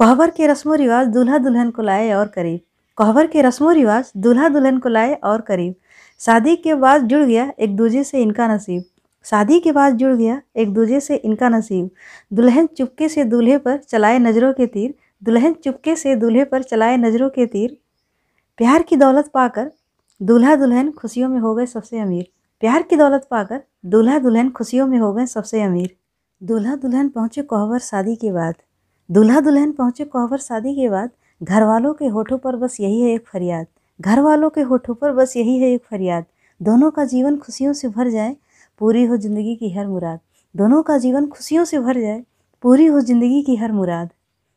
कोहबर के रस्मो रिवाज दूल्हा दुल्हन को लाए और करीब। कोहबर के रस्मो रिवाज दूल्हा दुल्हन को लाए और करीब। शादी के बाद जुड़ गया एक दूजे से इनका नसीब। शादी के बाद जुड़ गया एक दूजे से इनका नसीब। दुल्हन चुपके से दूल्हे पर चलाए नज़रों के तीर। दुल्हन चुपके से दूल्हे पर चलाए नज़रों के तीर। प्यार की दौलत पाकर दूल्हा दुल्हन खुशियों में हो गए सबसे अमीर। प्यार की दौलत पाकर दूल्हा दुल्हन खुशियों में हो गए सबसे अमीर। दूल्हा दुल्हन पहुँचे कोहबर शादी के बाद। दूल्हा दुल्हन पहुँचे कोहबर शादी के बाद घर वालों के होठों पर बस यही है एक फरियाद। घर वालों के होठों पर बस यही है एक फरियाद। दोनों का जीवन खुशियों से भर जाए, पूरी हो ज़िंदगी की हर मुराद। दोनों का जीवन खुशियों से भर जाए, पूरी हो ज़िंदगी की हर मुराद।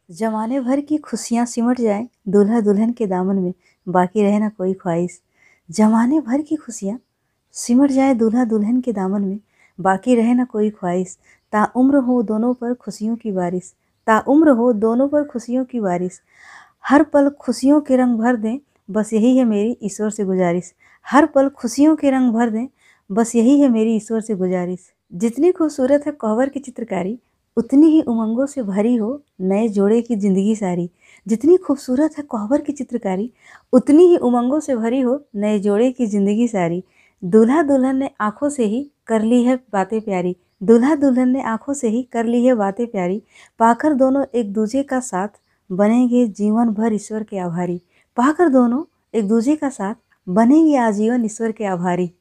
जमाने भर की खुशियाँ सिमट जाए दूल्हा दुल्हन के दामन में, बाकी रहे ना कोई ख्वाहिश। जमाने भर की खुशियाँ सिमट जाए दूल्हा दुल्हन के दामन में, बाकी रहे ना कोई ख्वाहिश। ताउम्र हो दोनों पर खुशियों की बारिश। ताउम्र हो दोनों पर खुशियों की बारिश हर पल खुशियों के रंग भर दें, बस यही है मेरी ईश्वर से गुजारिश। हर पल खुशियों के रंग भर दें, बस यही है मेरी ईश्वर से गुजारिश। जितनी खूबसूरत है कोहबर की चित्रकारी, उतनी ही उमंगों से भरी हो नए जोड़े की ज़िंदगी सारी। जितनी खूबसूरत है कोहबर की चित्रकारी, उतनी ही उमंगों से भरी हो नए जोड़े की ज़िंदगी सारी। दूल्हा दुल्हन ने आँखों से ही कर ली है बातें प्यारी। दूल्हा दुल्हन ने आँखों से ही कर ली है बातें प्यारी। पाकर दोनों एक दूजे का साथ बनेंगे जीवन भर ईश्वर के आभारी। पाकर दोनों एक दूजे का साथ बनेंगे आजीवन ईश्वर के आभारी।